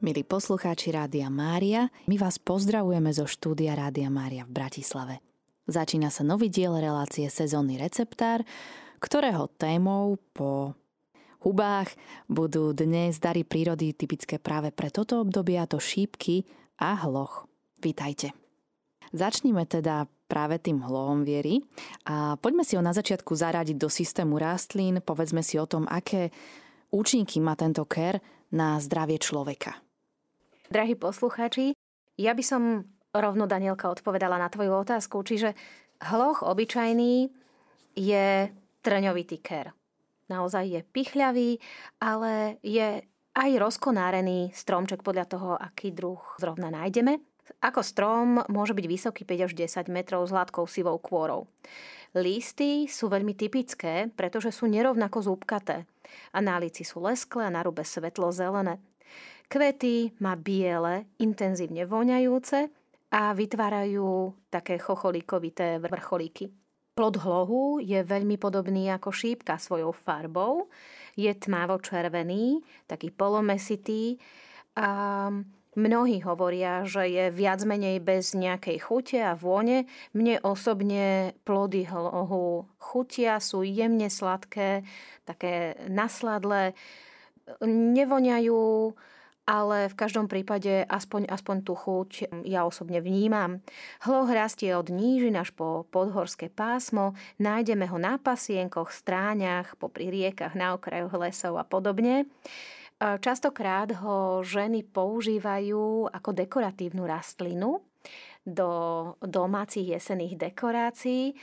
Milí poslucháči Rádia Mária, my vás pozdravujeme zo štúdia Rádia Mária v Bratislave. Začína sa nový diel relácie Sezónny receptár, ktorého témou po hubách budú dnes dary prírody typické práve pre toto obdobie a to šípky a hloch. Vítajte. Začníme teda práve tým hlohom viery a poďme si ho na začiatku zaradiť do systému rastlín, povedzme si o tom, aké účinky má tento ker na zdravie človeka. Drahí poslucháči, ja by som rovno Danielka odpovedala na tvoju otázku. Čiže hloch obyčajný je trňovitý ker. Naozaj je pichľavý, ale je aj rozkonárený stromček podľa toho, aký druh zrovna nájdeme. Ako strom môže byť vysoký 5 až 10 metrov s hladkou sivou kôrou. Listy sú veľmi typické, pretože sú nerovnako zúbkaté. A na líci sú lesklé a na rube svetlo zelené. Kvety má biele, intenzívne voňajúce a vytvárajú také chocholíkovité vrcholíky. Plod hlohu je veľmi podobný ako šípka svojou farbou. Je tmavo-červený, taký polomesitý a mnohí hovoria, že je viac menej bez nejakej chute a vône. Mne osobne plody hlohu chutia, sú jemne sladké, také nasladlé, nevoňajú, ale v každom prípade aspoň, aspoň tú chuť ja osobne vnímam. Hloh rastie od nížin až po podhorské pásmo, nájdeme ho na pasienkoch, stráňach, popri riekach, na okrajoch lesov a podobne. Častokrát ho ženy používajú ako dekoratívnu rastlinu do domácich jesených dekorácií.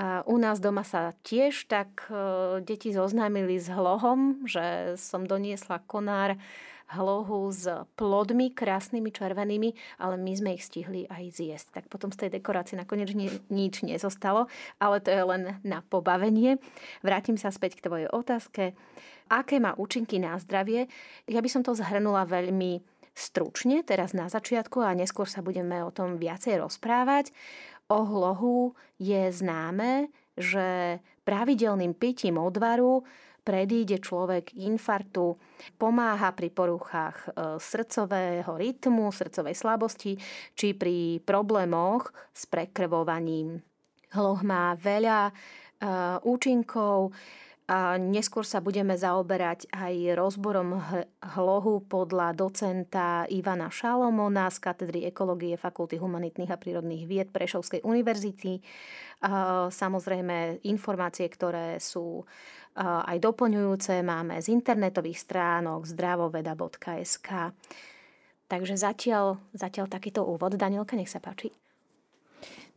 A u nás doma sa tiež tak e, deti zoznámili s hlohom, že som doniesla konár hlohu s plodmi krásnymi červenými, ale my sme ich stihli aj zjesť. Tak potom z tej dekorácie nakoniec nič nezostalo, ale to je len na pobavenie. Vrátim sa späť k tvojej otázke. Aké má účinky na zdravie? Ja by som to zhrnula veľmi stručne, teraz na začiatku a neskôr sa budeme o tom viacej rozprávať. O hlohu je známe, že pravidelným pitím odvaru predíde človek infartu, pomáha pri poruchách e, srdcového rytmu, srdcovej slabosti, či pri problémoch s prekrvovaním. Hloh má veľa e, účinkov, a neskôr sa budeme zaoberať aj rozborom hlohu podľa docenta Ivana Šalomona z katedry ekológie Fakulty humanitných a prírodných vied Prešovskej univerzity. Samozrejme informácie, ktoré sú aj doplňujúce máme z internetových stránok zdravoveda.sk. Takže zatiaľ, zatiaľ takýto úvod. Danielka, nech sa páči.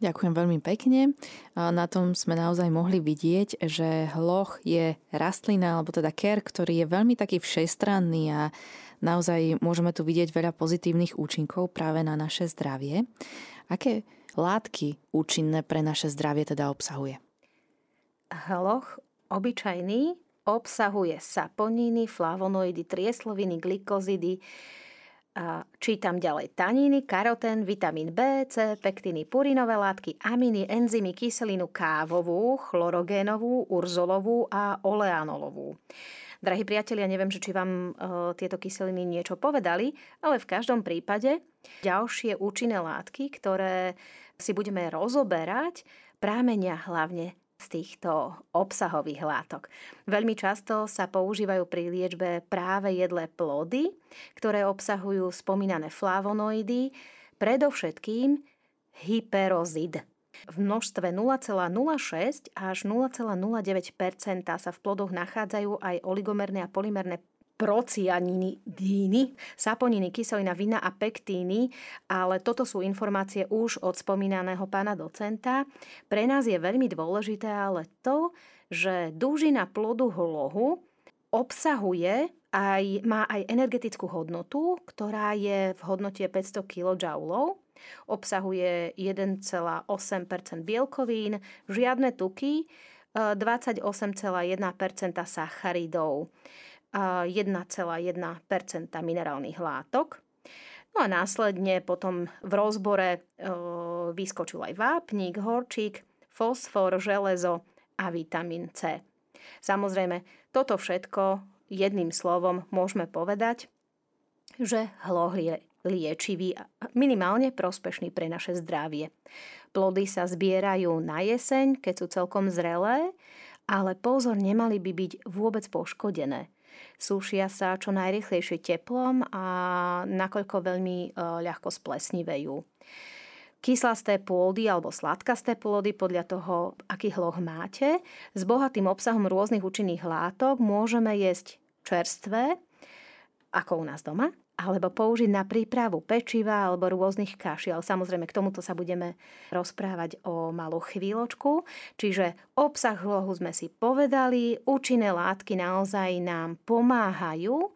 Ďakujem veľmi pekne. Na tom sme naozaj mohli vidieť, že hloch je rastlina, alebo teda ker, ktorý je veľmi taký všestranný a naozaj môžeme tu vidieť veľa pozitívnych účinkov práve na naše zdravie. Aké látky účinné pre naše zdravie teda obsahuje? Hloch obyčajný obsahuje saponiny, flavonoidy, triesloviny, glikozidy, čítam ďalej taníny, karotén, vitamín B, C, pektiny, purinové látky, aminy, enzymy, kyselinu kávovú, chlorogénovú, urzolovú a oleanolovú. Drahí priatelia, neviem, či vám e, tieto kyseliny niečo povedali, ale v každom prípade ďalšie účinné látky, ktoré si budeme rozoberať, prámenia hlavne z týchto obsahových látok. Veľmi často sa používajú pri liečbe práve jedlé plody, ktoré obsahujú spomínané flavonoidy, predovšetkým hyperozid. V množstve 0,06 až 0,09% sa v plodoch nachádzajú aj oligomerné a polymerné procianidíny, saponiny, kyselina, vina a pektíny, ale toto sú informácie už od spomínaného pána docenta. Pre nás je veľmi dôležité ale to, že dúžina plodu hlohu obsahuje aj, má aj energetickú hodnotu, ktorá je v hodnote 500 kJ. Obsahuje 1,8% bielkovín, žiadne tuky, 28,1% sacharidov. 1,1% minerálnych látok. No a následne potom v rozbore e, vyskočil aj vápnik, horčík, fosfor, železo a vitamín C. Samozrejme, toto všetko jedným slovom môžeme povedať, že hloh je liečivý a minimálne prospešný pre naše zdravie. Plody sa zbierajú na jeseň, keď sú celkom zrelé, ale pozor, nemali by byť vôbec poškodené. Súšia sa čo najrychlejšie teplom a nakoľko veľmi e, ľahko splesnivejú. Kyslasté pôdy alebo sladkasté pôdy podľa toho, aký hloh máte, s bohatým obsahom rôznych účinných látok môžeme jesť čerstvé, ako u nás doma, alebo použiť na prípravu pečiva alebo rôznych kaší. Ale samozrejme k tomuto sa budeme rozprávať o malú chvíľočku. Čiže obsah hlohu sme si povedali, účinné látky naozaj nám pomáhajú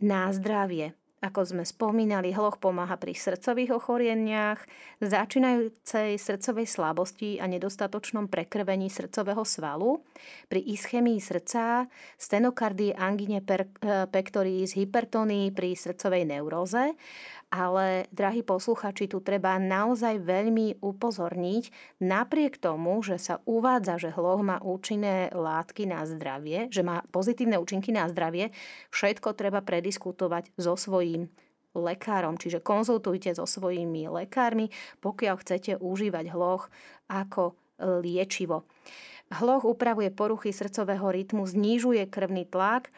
na zdravie. Ako sme spomínali, hloch pomáha pri srdcových ochoreniach, začínajúcej srdcovej slabosti a nedostatočnom prekrvení srdcového svalu, pri ischemii srdca, stenokardii, angine per, eh, pectoris, hypertonii pri srdcovej neuróze ale, drahí posluchači, tu treba naozaj veľmi upozorniť, napriek tomu, že sa uvádza, že hloh má účinné látky na zdravie, že má pozitívne účinky na zdravie, všetko treba prediskutovať so svojím lekárom, čiže konzultujte so svojimi lekármi, pokiaľ chcete užívať hloh ako liečivo. Hloh upravuje poruchy srdcového rytmu, znižuje krvný tlak,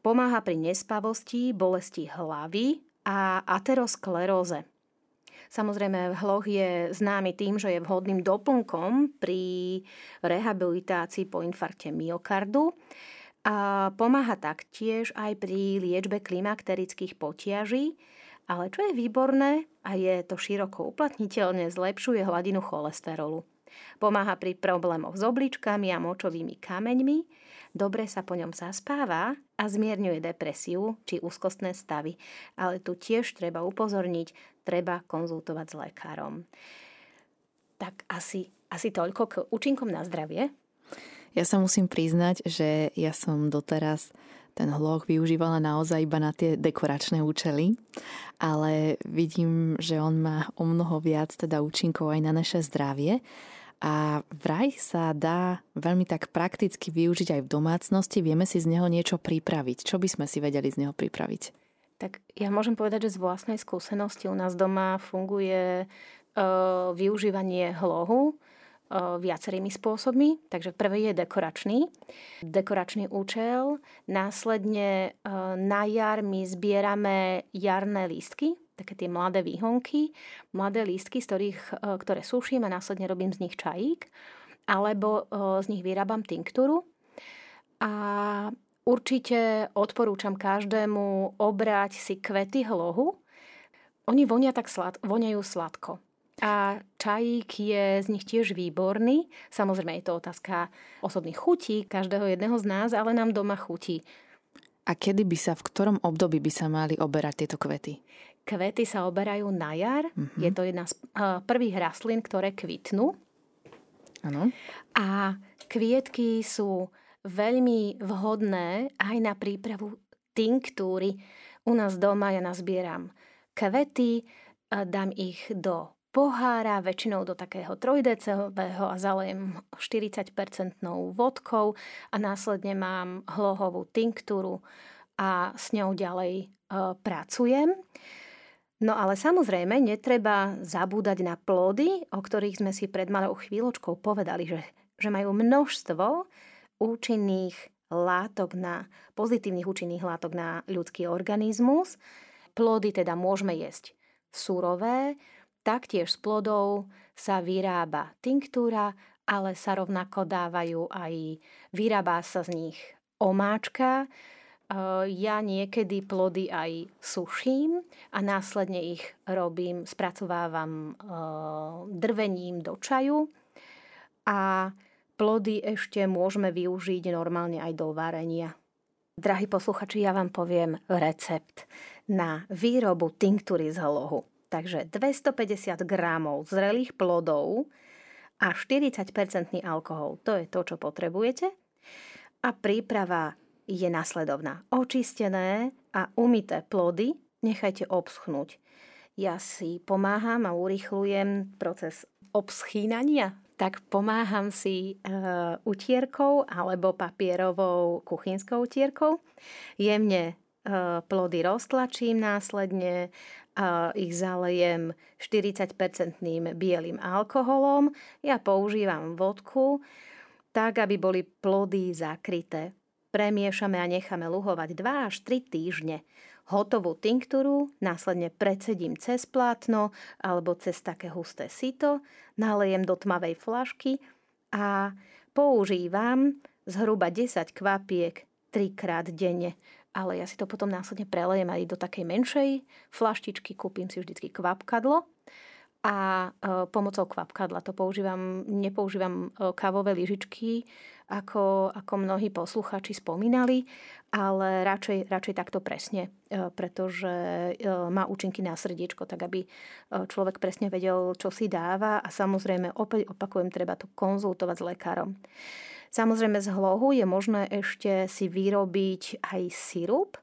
pomáha pri nespavosti, bolesti hlavy, a ateroskleróze. Samozrejme, hloh je známy tým, že je vhodným doplnkom pri rehabilitácii po infarkte myokardu a pomáha taktiež aj pri liečbe klimakterických potiaží, ale čo je výborné a je to široko uplatniteľne, zlepšuje hladinu cholesterolu. Pomáha pri problémoch s obličkami a močovými kameňmi, dobre sa po ňom zaspáva a zmierňuje depresiu či úzkostné stavy. Ale tu tiež treba upozorniť, treba konzultovať s lekárom. Tak asi, asi toľko k účinkom na zdravie. Ja sa musím priznať, že ja som doteraz ten hloh využívala naozaj iba na tie dekoračné účely, ale vidím, že on má o mnoho viac teda účinkov aj na naše zdravie a vraj sa dá veľmi tak prakticky využiť aj v domácnosti. Vieme si z neho niečo pripraviť. Čo by sme si vedeli z neho pripraviť? Tak ja môžem povedať, že z vlastnej skúsenosti u nás doma funguje e, využívanie hlohu e, viacerými spôsobmi. Takže prvý je dekoračný. Dekoračný účel. Následne e, na jar my zbierame jarné lístky, také tie mladé výhonky, mladé lístky, z ktorých, e, ktoré suším a následne robím z nich čajík, alebo e, z nich vyrábam tinktúru. A určite odporúčam každému obrať si kvety hlohu. Oni vonia tak slad, voňajú sladko. A čajík je z nich tiež výborný. Samozrejme je to otázka osobných chutí každého jedného z nás, ale nám doma chutí. A kedy by sa, v ktorom období by sa mali oberať tieto kvety? Kvety sa oberajú na jar. Mm-hmm. Je to jedna z prvých rastlín, ktoré kvitnú. Ano. A kvietky sú veľmi vhodné aj na prípravu tinktúry. U nás doma ja nazbieram kvety, dám ich do pohára, väčšinou do takého trojdecového a zalejem 40-percentnou vodkou a následne mám hlohovú tinktúru a s ňou ďalej e, pracujem. No ale samozrejme, netreba zabúdať na plody, o ktorých sme si pred malou chvíľočkou povedali, že, že majú množstvo účinných látok na, pozitívnych účinných látok na ľudský organizmus. Plody teda môžeme jesť surové, taktiež z plodov sa vyrába tinktúra, ale sa rovnako dávajú aj, vyrába sa z nich omáčka, ja niekedy plody aj suším a následne ich robím, spracovávam drvením do čaju a plody ešte môžeme využiť normálne aj do varenia. Drahí posluchači, ja vám poviem recept na výrobu tinktúry z hlohu. Takže 250 gramov zrelých plodov a 40% alkohol. To je to, čo potrebujete. A príprava je nasledovná. Očistené a umité plody nechajte obschnúť. Ja si pomáham a urychľujem proces obschýnania, tak pomáham si e, utierkou alebo papierovou kuchynskou utierkou. Jemne plody roztlačím následne, ich zalejem 40-percentným bielým alkoholom. Ja používam vodku, tak aby boli plody zakryté. Premiešame a necháme luhovať 2 až 3 týždne. Hotovú tinktúru následne predsedím cez plátno alebo cez také husté sito, nalejem do tmavej flašky a používam zhruba 10 kvapiek trikrát denne ale ja si to potom následne prelejem aj do takej menšej flaštičky, kúpim si vždycky kvapkadlo a e, pomocou kvapkadla to používam, nepoužívam e, kávové lyžičky, ako, ako mnohí posluchači spomínali, ale radšej, radšej takto presne, e, pretože má účinky na srdiečko, tak aby človek presne vedel, čo si dáva a samozrejme, opäť opakujem, treba to konzultovať s lekárom. Samozrejme z hlohu je možné ešte si vyrobiť aj sirup.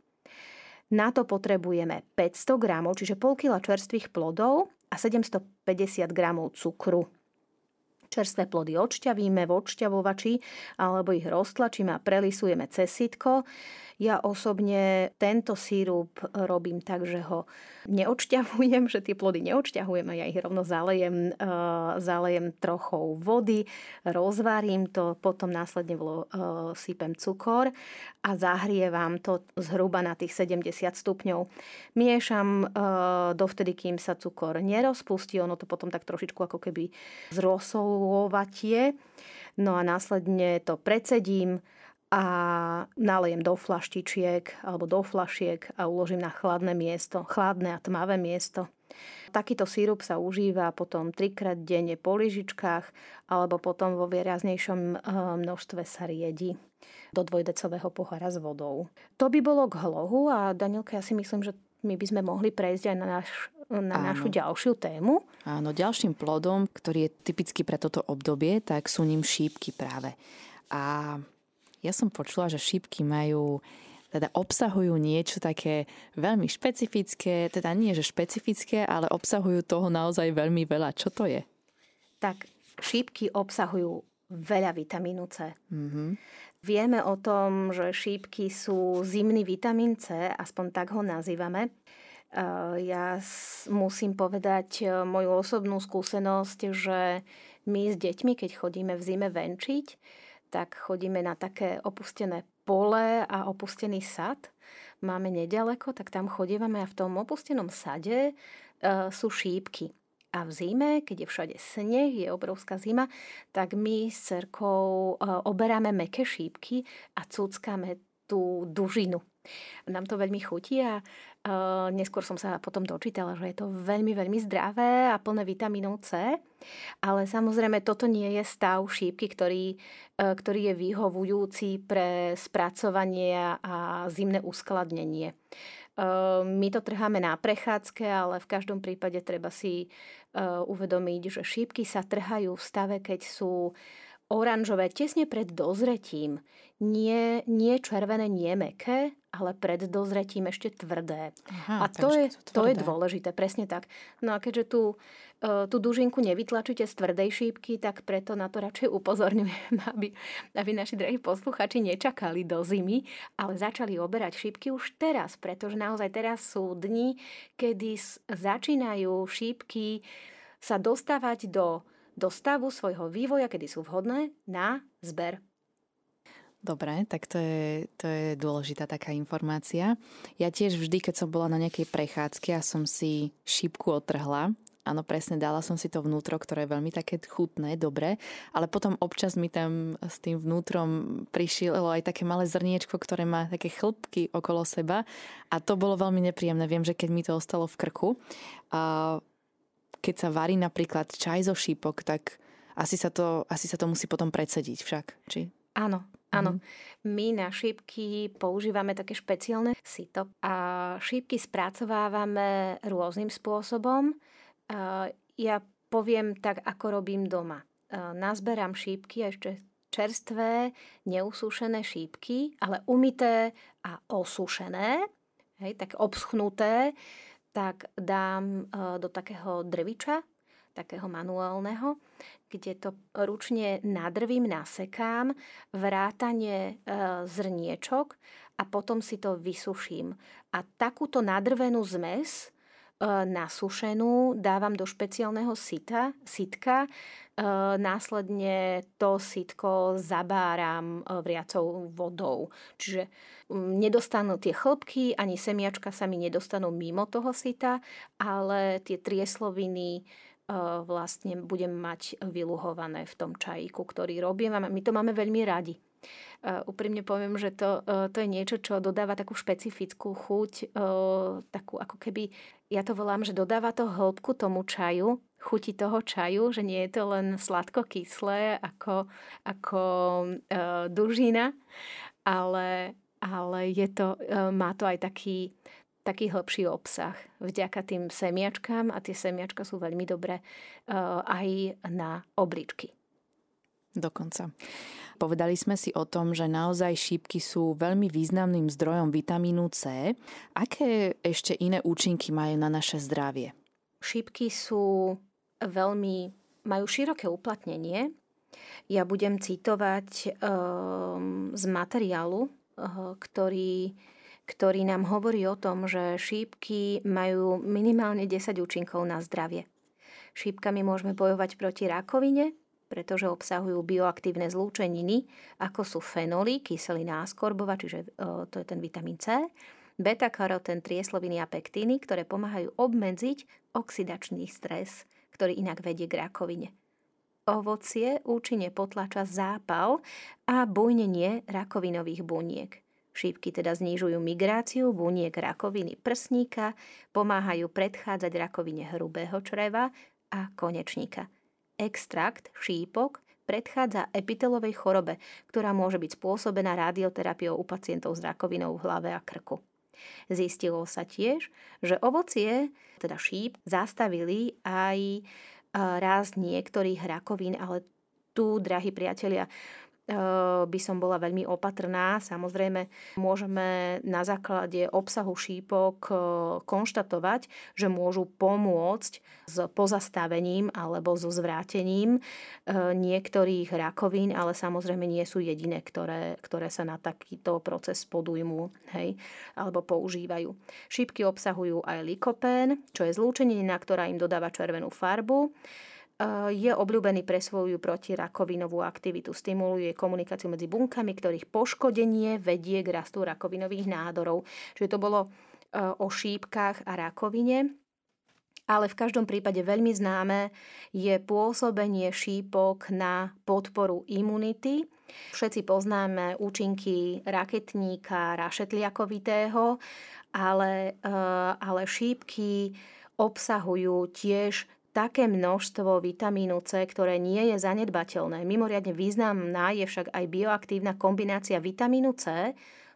Na to potrebujeme 500 gramov, čiže pol kila čerstvých plodov a 750 gramov cukru. Čerstvé plody odšťavíme v odšťavovači alebo ich roztlačíme a prelisujeme cez sitko. Ja osobne tento sírup robím tak, že ho neodšťahujem, že tie plody neodšťahujem a ja ich rovno zalejem, uh, zalejem trochou vody, rozvarím to, potom následne uh, sypem cukor a zahrievam to zhruba na tých 70 stupňov. Miešam uh, dovtedy, kým sa cukor nerozpustí, ono to potom tak trošičku ako keby zrosovovatie. No a následne to precedím, a nalejem do flaštičiek alebo do flašiek a uložím na chladné miesto, chladné a tmavé miesto. Takýto sírup sa užíva potom trikrát denne po lyžičkách alebo potom vo výraznejšom eh, množstve sa riedi do dvojdecového pohára s vodou. To by bolo k hlohu a Danielka, ja si myslím, že my by sme mohli prejsť aj na, naš, na našu ďalšiu tému. Áno, ďalším plodom, ktorý je typický pre toto obdobie, tak sú ním šípky práve. A ja som počula, že šípky majú teda obsahujú niečo také veľmi špecifické, teda nie že špecifické, ale obsahujú toho naozaj veľmi veľa. Čo to je? Tak šípky obsahujú veľa vitamínu C. Mm-hmm. Vieme o tom, že šípky sú zimný vitamín C, aspoň tak ho nazývame. Ja musím povedať e, moju osobnú skúsenosť, že my s deťmi, keď chodíme v zime venčiť, tak chodíme na také opustené pole a opustený sad. Máme nedaleko, tak tam chodívame a v tom opustenom sade e, sú šípky. A v zime, keď je všade sneh, je obrovská zima, tak my s cerkou e, oberáme meké šípky a cúckame tú dužinu. Nám to veľmi chutí a uh, neskôr som sa potom dočítala, že je to veľmi, veľmi zdravé a plné vitamínov C. Ale samozrejme, toto nie je stav šípky, ktorý, uh, ktorý je vyhovujúci pre spracovanie a zimné uskladnenie. Uh, my to trháme na prechádzke, ale v každom prípade treba si uvedomiť, že šípky sa trhajú v stave, keď sú oranžové tesne pred dozretím. Nie, nie červené, nie meké, ale pred dozretím ešte tvrdé. Aha, a to je, to je dôležité, presne tak. No a keďže tú, e, tú dužinku nevytlačíte z tvrdej šípky, tak preto na to radšej upozorňujem, aby, aby naši drahí posluchači nečakali do zimy, ale začali oberať šípky už teraz, pretože naozaj teraz sú dni, kedy začínajú šípky sa dostávať do, do stavu svojho vývoja, kedy sú vhodné na zber Dobre, tak to je, to je dôležitá taká informácia. Ja tiež vždy, keď som bola na nejakej prechádzke a som si šípku otrhla, áno, presne, dala som si to vnútro, ktoré je veľmi také chutné, dobré, ale potom občas mi tam s tým vnútrom prišlo aj také malé zrniečko, ktoré má také chlpky okolo seba a to bolo veľmi nepríjemné. Viem, že keď mi to ostalo v krku, a keď sa varí napríklad čaj zo šípok, tak asi sa to, asi sa to musí potom predsediť však, či? Áno, Áno, mm-hmm. my na šípky používame také špeciálne sito a šípky spracovávame rôznym spôsobom. Ja poviem tak, ako robím doma. Nazberám šípky ešte čerstvé, neusúšené šípky, ale umité a osúšené, hej, tak obschnuté, tak dám do takého drviča, takého manuálneho, kde to ručne nadrvím, nasekám, vrátanie e, zrniečok a potom si to vysuším. A takúto nadrvenú zmes E, nasušenú, dávam do špeciálneho sita, sitka, e, následne to sitko zabáram e, vriacou vodou. Čiže nedostanú tie chlopky, ani semiačka sa mi nedostanú mimo toho sita, ale tie triesloviny vlastne budem mať vyluhované v tom čajíku, ktorý robím. A my to máme veľmi radi. Úprimne poviem, že to, to je niečo, čo dodáva takú špecifickú chuť, takú ako keby ja to volám, že dodáva to hĺbku tomu čaju, chuti toho čaju, že nie je to len sladko-kyslé ako, ako dužina, ale, ale je to, má to aj taký, taký hĺbší obsah vďaka tým semiačkám a tie semiačka sú veľmi dobré aj na obličky. Dokonca. Povedali sme si o tom, že naozaj šípky sú veľmi významným zdrojom vitamínu C. Aké ešte iné účinky majú na naše zdravie? Šípky sú veľmi, majú široké uplatnenie. Ja budem citovať um, z materiálu, uh, ktorý, ktorý nám hovorí o tom, že šípky majú minimálne 10 účinkov na zdravie. Šípkami môžeme bojovať proti rakovine, pretože obsahujú bioaktívne zlúčeniny, ako sú fenoly, kyselina askorbova, čiže e, to je ten vitamín C, beta-karotén, triesloviny a pektíny, ktoré pomáhajú obmedziť oxidačný stres, ktorý inak vedie k rakovine. Ovocie účinne potlača zápal a bujnenie rakovinových buniek. Šípky teda znižujú migráciu buniek rakoviny prsníka, pomáhajú predchádzať rakovine hrubého čreva a konečníka. Extrakt šípok predchádza epitelovej chorobe, ktorá môže byť spôsobená radioterapiou u pacientov s rakovinou v hlave a krku. Zistilo sa tiež, že ovocie, teda šíp, zastavili aj rast niektorých rakovín, ale tu, drahí priatelia, by som bola veľmi opatrná. Samozrejme, môžeme na základe obsahu šípok konštatovať, že môžu pomôcť s pozastavením alebo so zvrátením niektorých rakovín, ale samozrejme nie sú jediné, ktoré, ktoré sa na takýto proces podujmú hej, alebo používajú. Šípky obsahujú aj likopén, čo je zlúčenina, ktorá im dodáva červenú farbu je obľúbený pre svoju protirakovinovú aktivitu. Stimuluje komunikáciu medzi bunkami, ktorých poškodenie vedie k rastu rakovinových nádorov. Čiže to bolo e, o šípkach a rakovine. Ale v každom prípade veľmi známe je pôsobenie šípok na podporu imunity. Všetci poznáme účinky raketníka rašetliakovitého, ale, e, ale šípky obsahujú tiež také množstvo vitamínu C, ktoré nie je zanedbateľné. Mimoriadne významná je však aj bioaktívna kombinácia vitamínu C,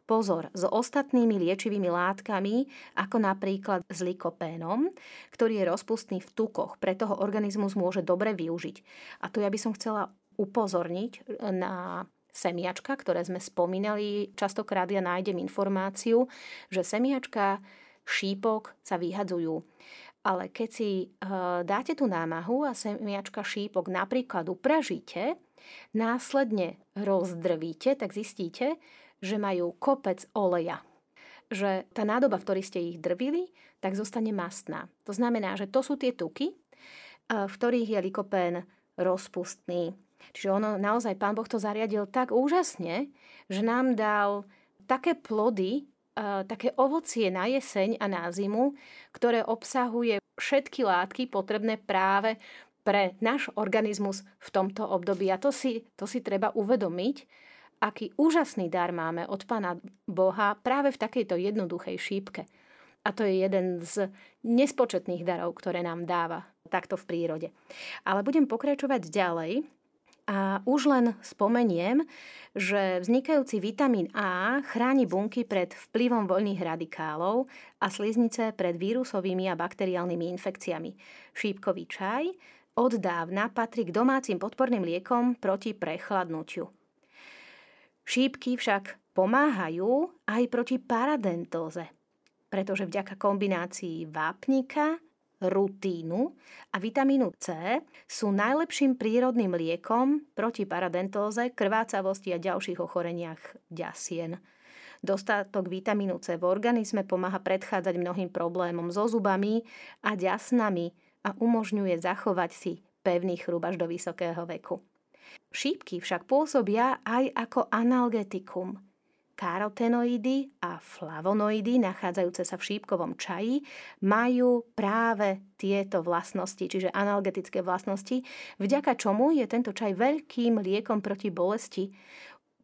pozor, s ostatnými liečivými látkami, ako napríklad s likopénom, ktorý je rozpustný v tukoch, preto ho organizmus môže dobre využiť. A tu ja by som chcela upozorniť na semiačka, ktoré sme spomínali. Častokrát ja nájdem informáciu, že semiačka šípok sa vyhadzujú ale keď si uh, dáte tú námahu a semiačka šípok napríklad upražíte, následne rozdrvíte, tak zistíte, že majú kopec oleja. Že tá nádoba, v ktorej ste ich drvili, tak zostane mastná. To znamená, že to sú tie tuky, uh, v ktorých je likopén rozpustný. Čiže ono naozaj, pán Boh to zariadil tak úžasne, že nám dal také plody, také ovocie na jeseň a na zimu, ktoré obsahuje všetky látky potrebné práve pre náš organizmus v tomto období. A to si, to si treba uvedomiť, aký úžasný dar máme od Pána Boha práve v takejto jednoduchej šípke. A to je jeden z nespočetných darov, ktoré nám dáva takto v prírode. Ale budem pokračovať ďalej a už len spomeniem, že vznikajúci vitamín A chráni bunky pred vplyvom voľných radikálov a sliznice pred vírusovými a bakteriálnymi infekciami. Šípkový čaj od dávna patrí k domácim podporným liekom proti prechladnutiu. Šípky však pomáhajú aj proti paradentóze, pretože vďaka kombinácii vápnika rutínu a vitamínu C sú najlepším prírodným liekom proti paradentóze, krvácavosti a ďalších ochoreniach ďasien. Dostatok vitamínu C v organizme pomáha predchádzať mnohým problémom so zubami a ďasnami a umožňuje zachovať si pevný chrub až do vysokého veku. Šípky však pôsobia aj ako analgetikum – karotenoidy a flavonoidy nachádzajúce sa v šípkovom čaji majú práve tieto vlastnosti, čiže analgetické vlastnosti, vďaka čomu je tento čaj veľkým liekom proti bolesti.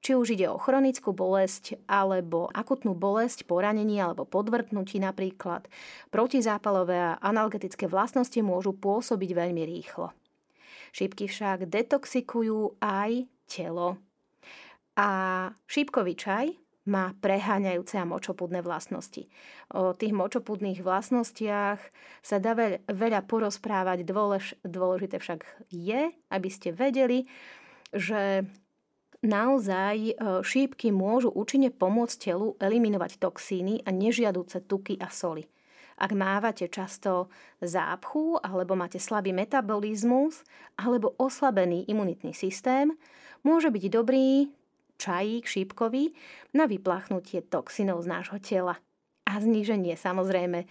Či už ide o chronickú bolesť, alebo akutnú bolesť, poranenie alebo podvrtnutí napríklad. Protizápalové a analgetické vlastnosti môžu pôsobiť veľmi rýchlo. Šípky však detoxikujú aj telo. A šípkový čaj má preháňajúce a močopudné vlastnosti. O tých močopudných vlastnostiach sa dá veľ, veľa porozprávať, dôlež, dôležité však je, aby ste vedeli, že naozaj e, šípky môžu účinne pomôcť telu eliminovať toxíny a nežiaduce tuky a soli. Ak mávate často zápchu, alebo máte slabý metabolizmus, alebo oslabený imunitný systém, môže byť dobrý čajík šípkový na vyplachnutie toxinov z nášho tela a zníženie samozrejme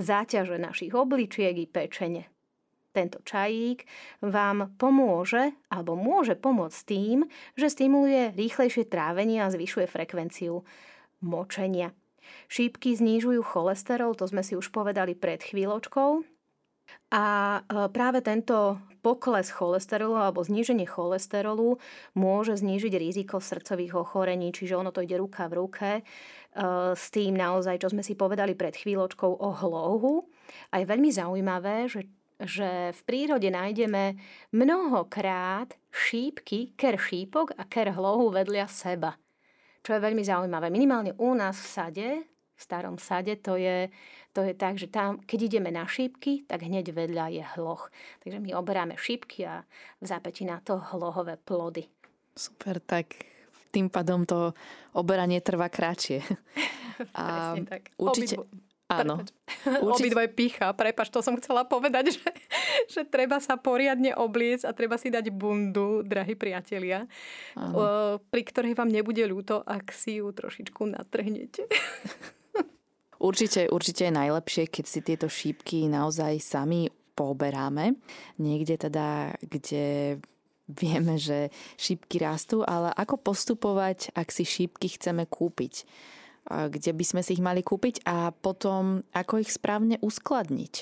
záťaže našich obličiek i pečene. Tento čajík vám pomôže alebo môže pomôcť tým, že stimuluje rýchlejšie trávenie a zvyšuje frekvenciu močenia. Šípky znižujú cholesterol, to sme si už povedali pred chvíľočkou. A e, práve tento pokles cholesterolu alebo zníženie cholesterolu môže znížiť riziko srdcových ochorení, čiže ono to ide ruka v ruke e, s tým naozaj, čo sme si povedali pred chvíľočkou o hlohu. A je veľmi zaujímavé, že že v prírode nájdeme mnohokrát šípky, ker šípok a ker hlohu vedľa seba. Čo je veľmi zaujímavé. Minimálne u nás v sade, v starom sade, to je to je tak, že tam, keď ideme na šípky, tak hneď vedľa je hloch. Takže my oberáme šípky a v zápäti na to hlohové plody. Super, tak tým pádom to oberanie trvá kratšie. A tak. Určite, Obidvo... Áno. Určite... Obidve picha. Prepač, to som chcela povedať, že, že treba sa poriadne obliec a treba si dať bundu, drahí priatelia, Áno. pri ktorej vám nebude ľúto, ak si ju trošičku natrhnete. Určite, určite je najlepšie, keď si tieto šípky naozaj sami poberáme. Niekde teda, kde vieme, že šípky rastú, ale ako postupovať, ak si šípky chceme kúpiť? Kde by sme si ich mali kúpiť a potom ako ich správne uskladniť?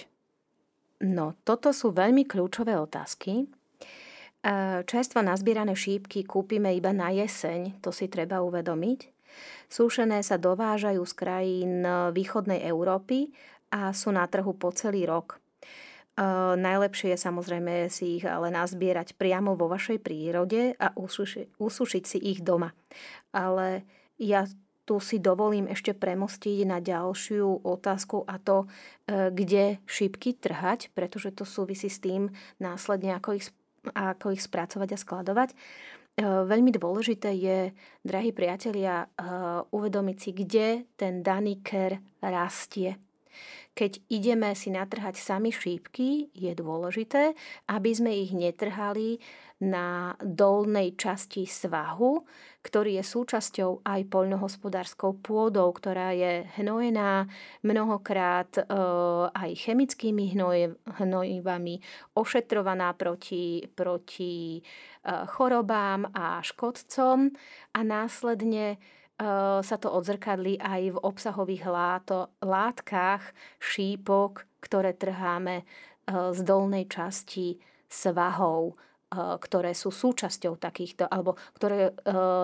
No, toto sú veľmi kľúčové otázky. Čerstvo nazbierané šípky kúpime iba na jeseň, to si treba uvedomiť. Súšené sa dovážajú z krajín východnej Európy a sú na trhu po celý rok. E, najlepšie je samozrejme si ich ale nazbierať priamo vo vašej prírode a usuši, usušiť si ich doma. Ale ja tu si dovolím ešte premostiť na ďalšiu otázku a to, e, kde šipky trhať, pretože to súvisí s tým následne, ako ich, ako ich spracovať a skladovať. Eh, veľmi dôležité je, drahí priatelia, eh, uvedomiť si, kde ten daný ker rastie. Keď ideme si natrhať sami šípky, je dôležité, aby sme ich netrhali na dolnej časti svahu, ktorý je súčasťou aj poľnohospodárskou pôdou, ktorá je hnojená mnohokrát e, aj chemickými hnoj, hnojivami, ošetrovaná proti, proti e, chorobám a škodcom. A následne sa to odzrkadlí aj v obsahových láto, látkach šípok, ktoré trháme z dolnej časti svahov, ktoré sú súčasťou takýchto, alebo ktoré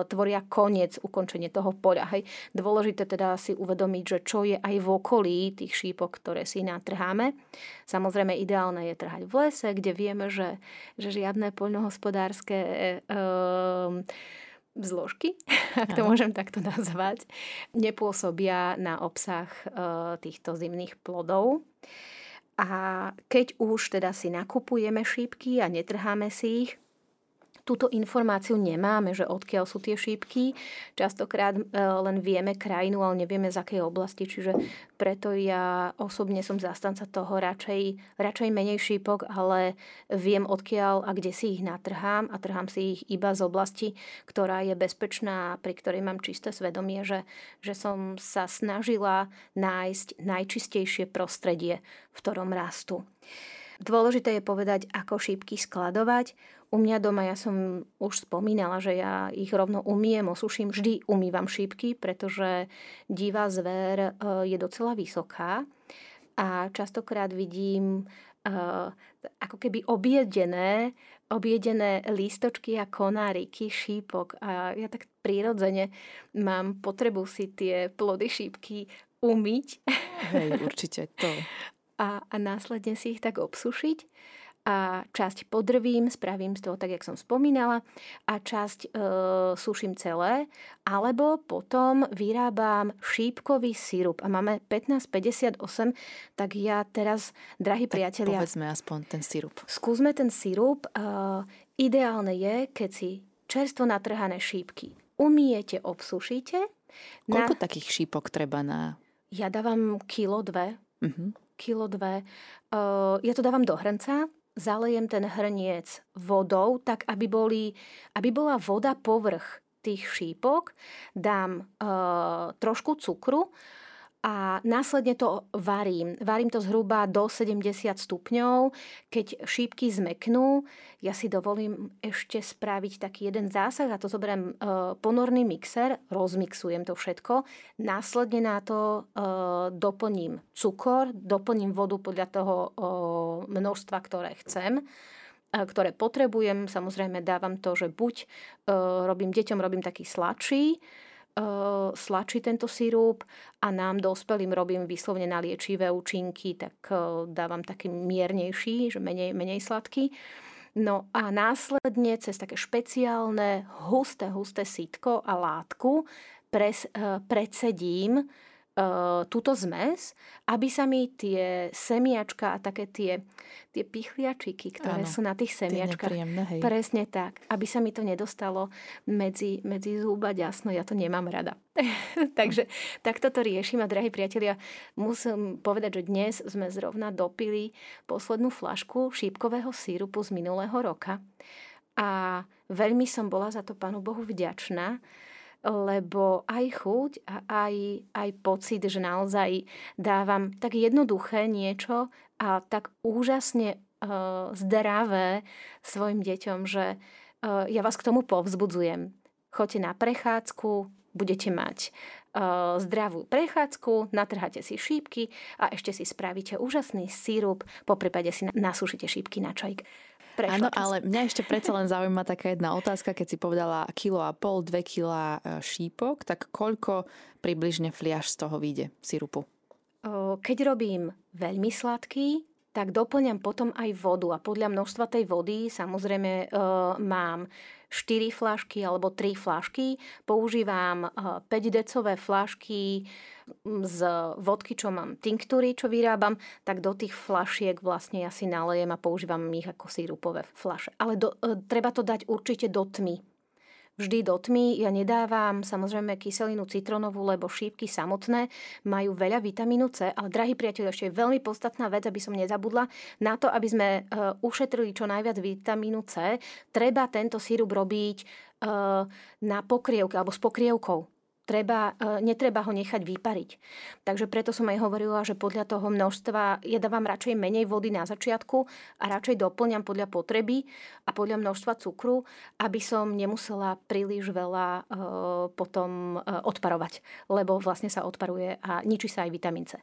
tvoria koniec, ukončenie toho poľa. Hej. Dôležité teda si uvedomiť, že čo je aj v okolí tých šípok, ktoré si natrháme. Samozrejme, ideálne je trhať v lese, kde vieme, že, že žiadne poľnohospodárske um, zložky, ak to môžem takto nazvať, nepôsobia na obsah e, týchto zimných plodov. A keď už teda si nakupujeme šípky a netrháme si ich, túto informáciu nemáme, že odkiaľ sú tie šípky. Častokrát e, len vieme krajinu, ale nevieme z akej oblasti, čiže preto ja osobne som zastanca toho radšej, radšej menej šípok, ale viem odkiaľ a kde si ich natrhám a trhám si ich iba z oblasti, ktorá je bezpečná, pri ktorej mám čisté svedomie, že, že som sa snažila nájsť najčistejšie prostredie, v ktorom rastú. Dôležité je povedať, ako šípky skladovať. U mňa doma ja som už spomínala, že ja ich rovno umiem, osuším, vždy umývam šípky, pretože divá zver e, je docela vysoká a častokrát vidím uh, ako keby objedené, objedené lístočky a konáriky šípok a ja tak prirodzene mám potrebu si tie plody šípky umyť. Hej, určite to a, a následne si ich tak obsušiť a časť podrvím, spravím z toho tak, jak som spomínala a časť e, suším celé, alebo potom vyrábam šípkový sirup a máme 1558, tak ja teraz, drahí tak priatelia... povedzme aspoň ten sirup. Skúsme ten sirup. E, ideálne je, keď si čerstvo natrhané šípky umiete, obsušíte. Koľko na... takých šípok treba na... Ja dávam kilo, dve. Uh-huh kilo dve. Ja to dávam do hrnca, zalejem ten hrniec vodou, tak aby, boli, aby bola voda povrch tých šípok, dám uh, trošku cukru, a následne to varím. Varím to zhruba do 70 stupňov. Keď šípky zmeknú, ja si dovolím ešte spraviť taký jeden zásah a to zoberiem e, ponorný mixer, rozmixujem to všetko. Následne na to e, doplním cukor, doplním vodu podľa toho e, množstva, ktoré chcem ktoré potrebujem. Samozrejme dávam to, že buď robím deťom, robím taký sladší, slačí tento sirup a nám dospelým robím vyslovne na liečivé účinky, tak uh, dávam taký miernejší, že menej, menej sladký. No a následne cez také špeciálne husté, husté sítko a látku pres, uh, predsedím túto zmes, aby sa mi tie semiačka a také tie, tie pichliačiky, ktoré Áno, sú na tých semiačkách, presne tak, aby sa mi to nedostalo medzi, medzi zúba jasno, ja to nemám rada. Takže takto to riešim a drahí priatelia, musím povedať, že dnes sme zrovna dopili poslednú flašku šípkového sírupu z minulého roka a veľmi som bola za to Pánu Bohu vďačná, lebo aj chuť a aj, aj pocit, že naozaj dávam tak jednoduché niečo a tak úžasne uh, zdravé svojim deťom, že uh, ja vás k tomu povzbudzujem. Choďte na prechádzku, budete mať uh, zdravú prechádzku, natrháte si šípky a ešte si spravíte úžasný sírup, po prípade si nasúšite šípky na čajk. Áno, ale mňa ešte predsa len zaujíma taká jedna otázka, keď si povedala kilo a pol, dve kila e, šípok, tak koľko približne fliaž z toho vyjde sirupu? Keď robím veľmi sladký, tak doplňam potom aj vodu a podľa množstva tej vody samozrejme e, mám 4 flašky alebo 3 flašky. Používam 5 e, flašky z vodky, čo mám tinktúry, čo vyrábam, tak do tých flašiek vlastne ja si nalejem a používam ich ako sírupové flaše. Ale do, e, treba to dať určite do tmy. Vždy do tmy. Ja nedávam samozrejme kyselinu citronovú, lebo šípky samotné majú veľa vitamínu C, ale drahí priateľ, ešte je veľmi podstatná vec, aby som nezabudla, na to, aby sme e, ušetrili čo najviac vitamínu C, treba tento sírup robiť e, na pokrievke alebo s pokrievkou treba, e, netreba ho nechať vypariť. Takže preto som aj hovorila, že podľa toho množstva, ja dávam radšej menej vody na začiatku a radšej doplňam podľa potreby a podľa množstva cukru, aby som nemusela príliš veľa e, potom e, odparovať, lebo vlastne sa odparuje a ničí sa aj vitamín C.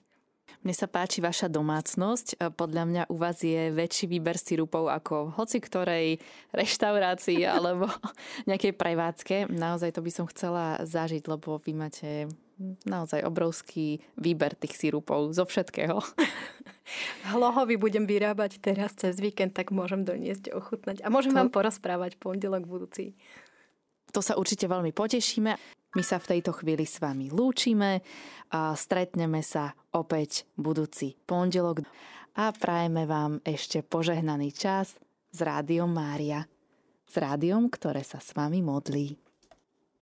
Mne sa páči vaša domácnosť. E, podľa mňa u vás je väčší výber sirupov ako v hoci ktorej reštaurácii alebo nejakej prevádzke. Naozaj to by som chcela zažiť, lebo vy máte naozaj obrovský výber tých sirupov zo všetkého. Hlohovy budem vyrábať teraz cez víkend, tak môžem doniesť ochutnať. A môžem to... vám porozprávať pondelok budúci. To sa určite veľmi potešíme. My sa v tejto chvíli s vami lúčime a stretneme sa opäť budúci pondelok a prajeme vám ešte požehnaný čas z Rádiom Mária. S rádiom, ktoré sa s vami modlí.